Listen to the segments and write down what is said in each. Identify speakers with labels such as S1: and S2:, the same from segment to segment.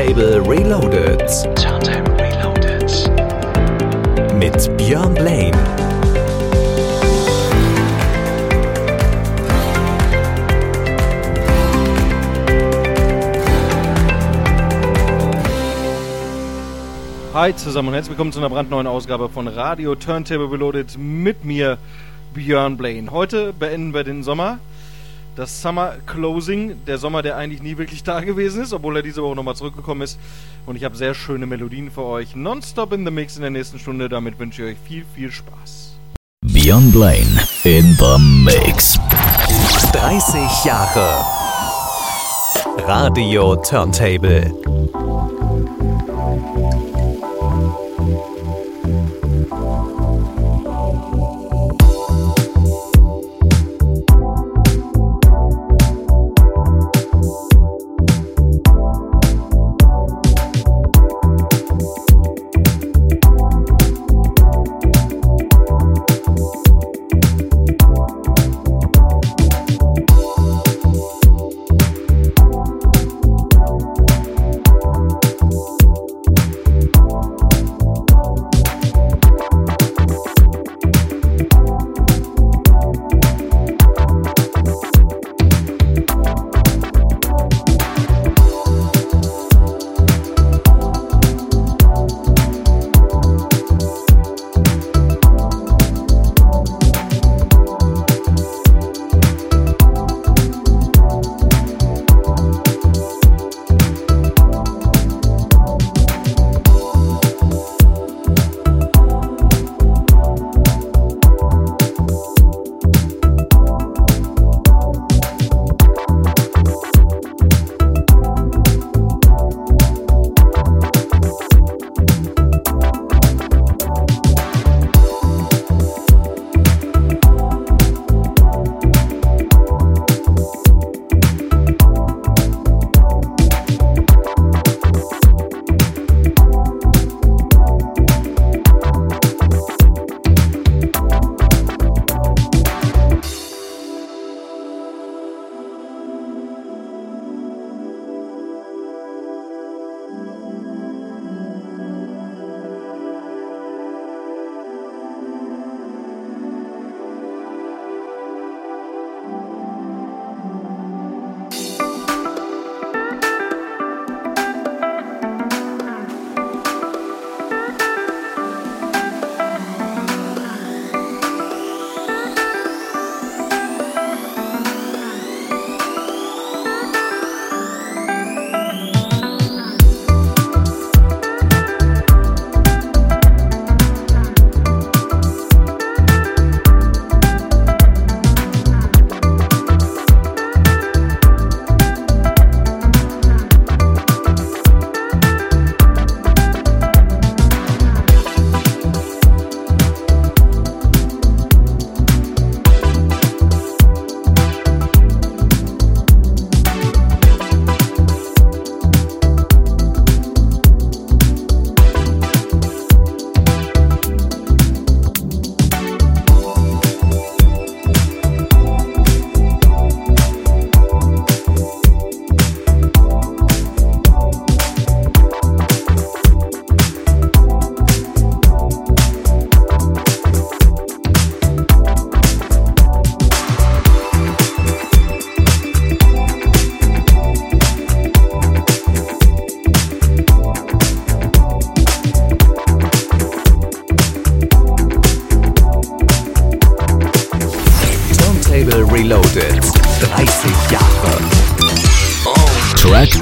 S1: Turntable Reloaded.
S2: Turntable Reloaded.
S1: Mit Björn Blaine.
S3: Hi zusammen und herzlich willkommen zu einer brandneuen Ausgabe von Radio Turntable Reloaded mit mir, Björn Blaine. Heute beenden wir den Sommer. Das Summer Closing, der Sommer, der eigentlich nie wirklich da gewesen ist, obwohl er diese Woche nochmal zurückgekommen ist. Und ich habe sehr schöne Melodien für euch. Nonstop in the Mix in der nächsten Stunde. Damit wünsche ich euch viel, viel Spaß.
S1: Björn Blaine in the Mix. 30 Jahre Radio Turntable.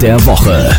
S1: Der Woche.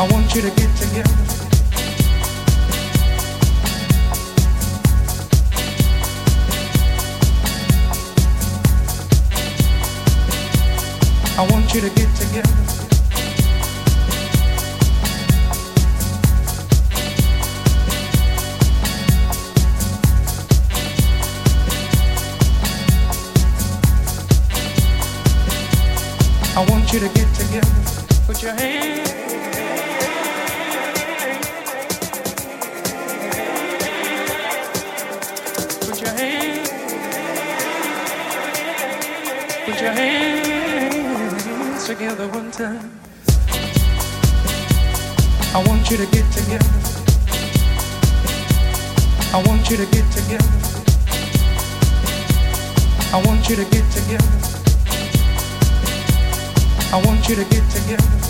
S4: I want you to get together. I want you to get together. I want you to get together. Put your hands. Your hands together one time. I want you to get together. I want you to get together. I want you to get together. I want you to get together.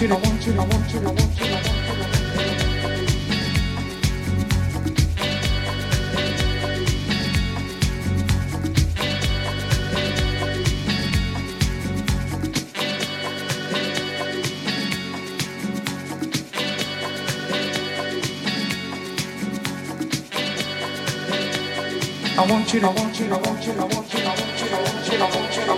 S4: you to, I want you to, I want you to, I want you to, I want you to. I want you to, I want you I want you I want you I want you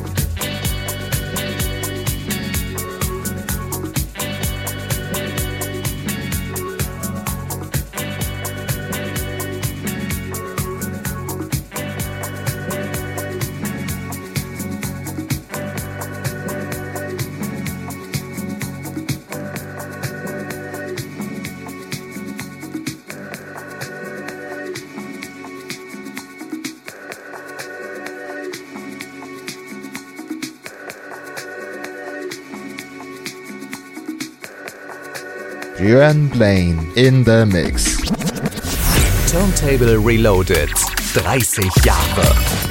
S5: Jörn Blaine in the Mix.
S1: Turntable Reloaded. 30 Jahre.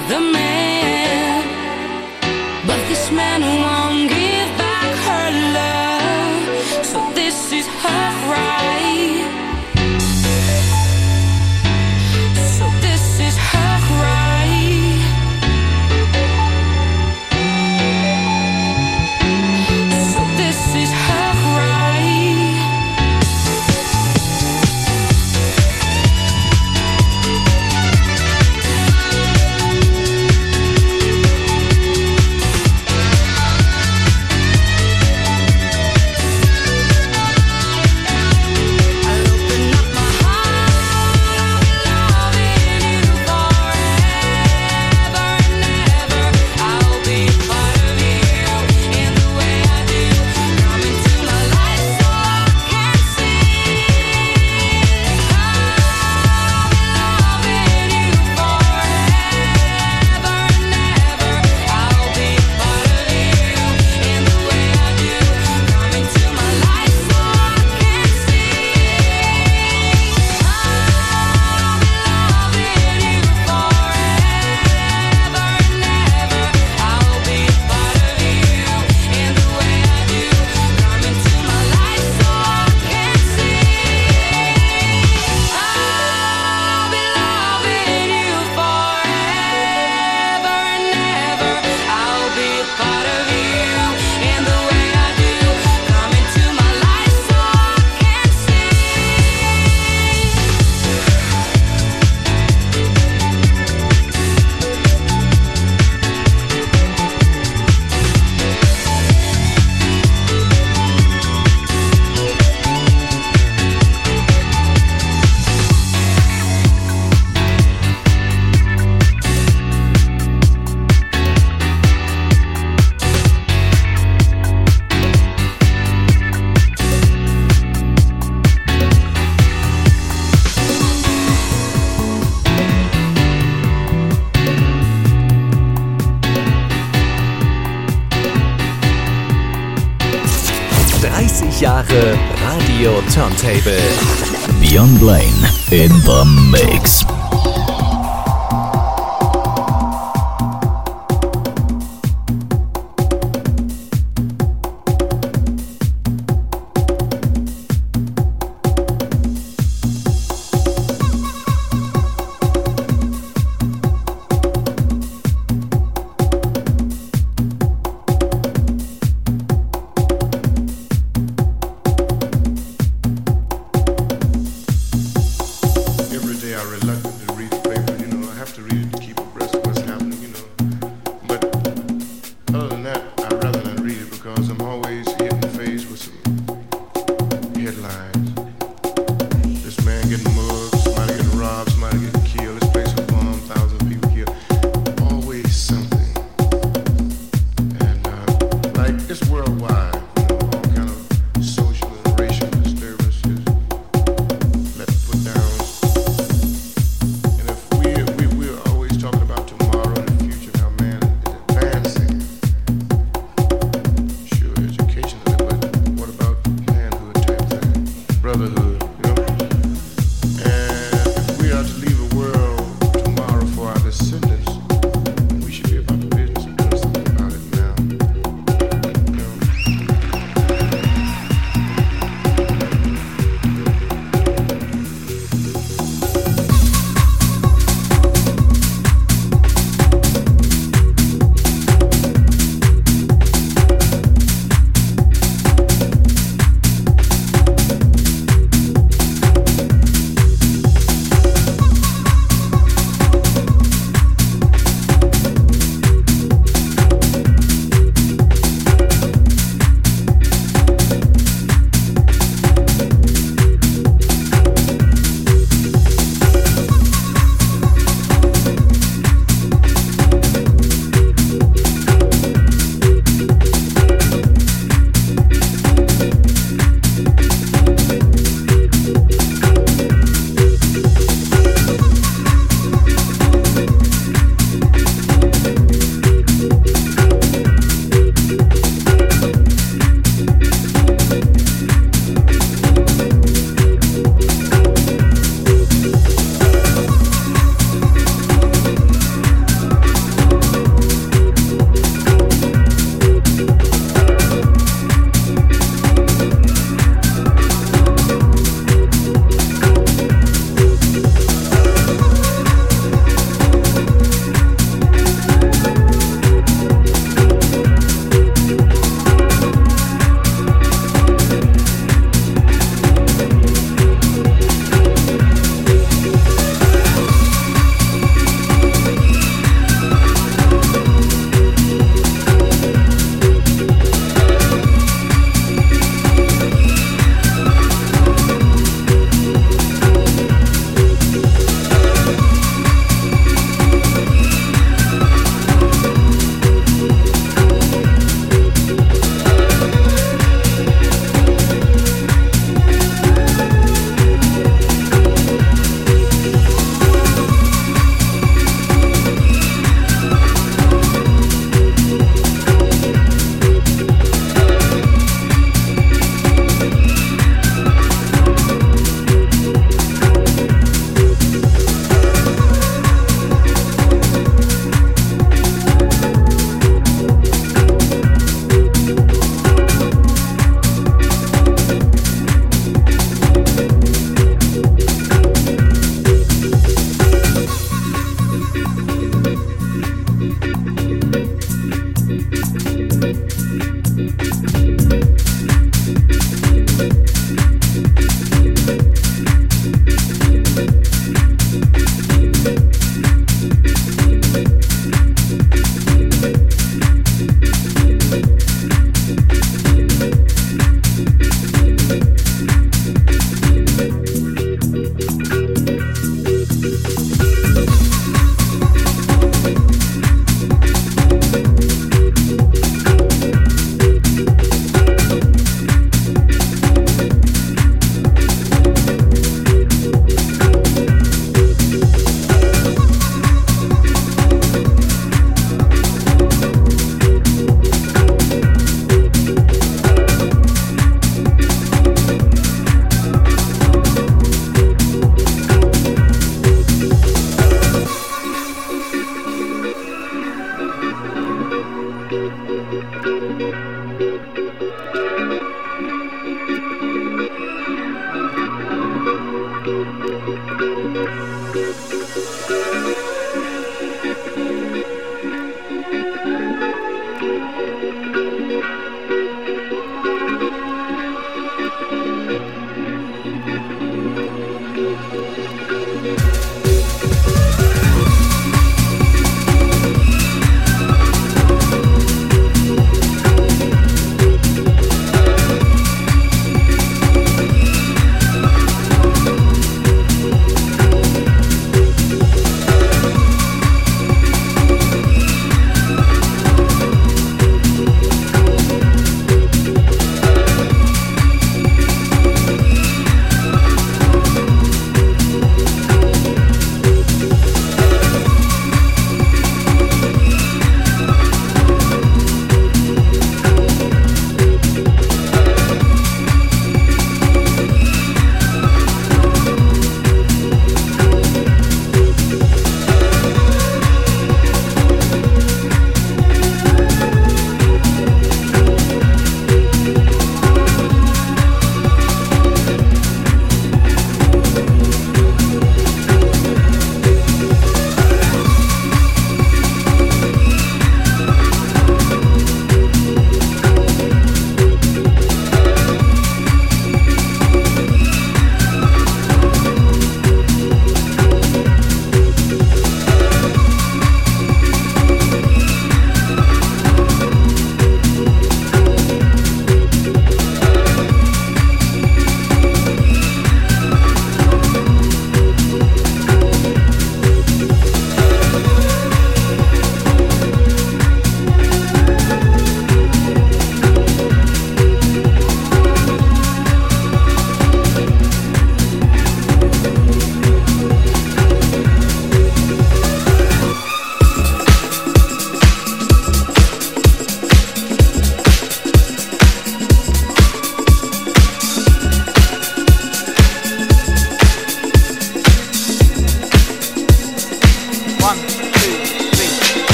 S6: a
S4: man,
S7: Turntable.
S1: Beyond Blaine in the mix.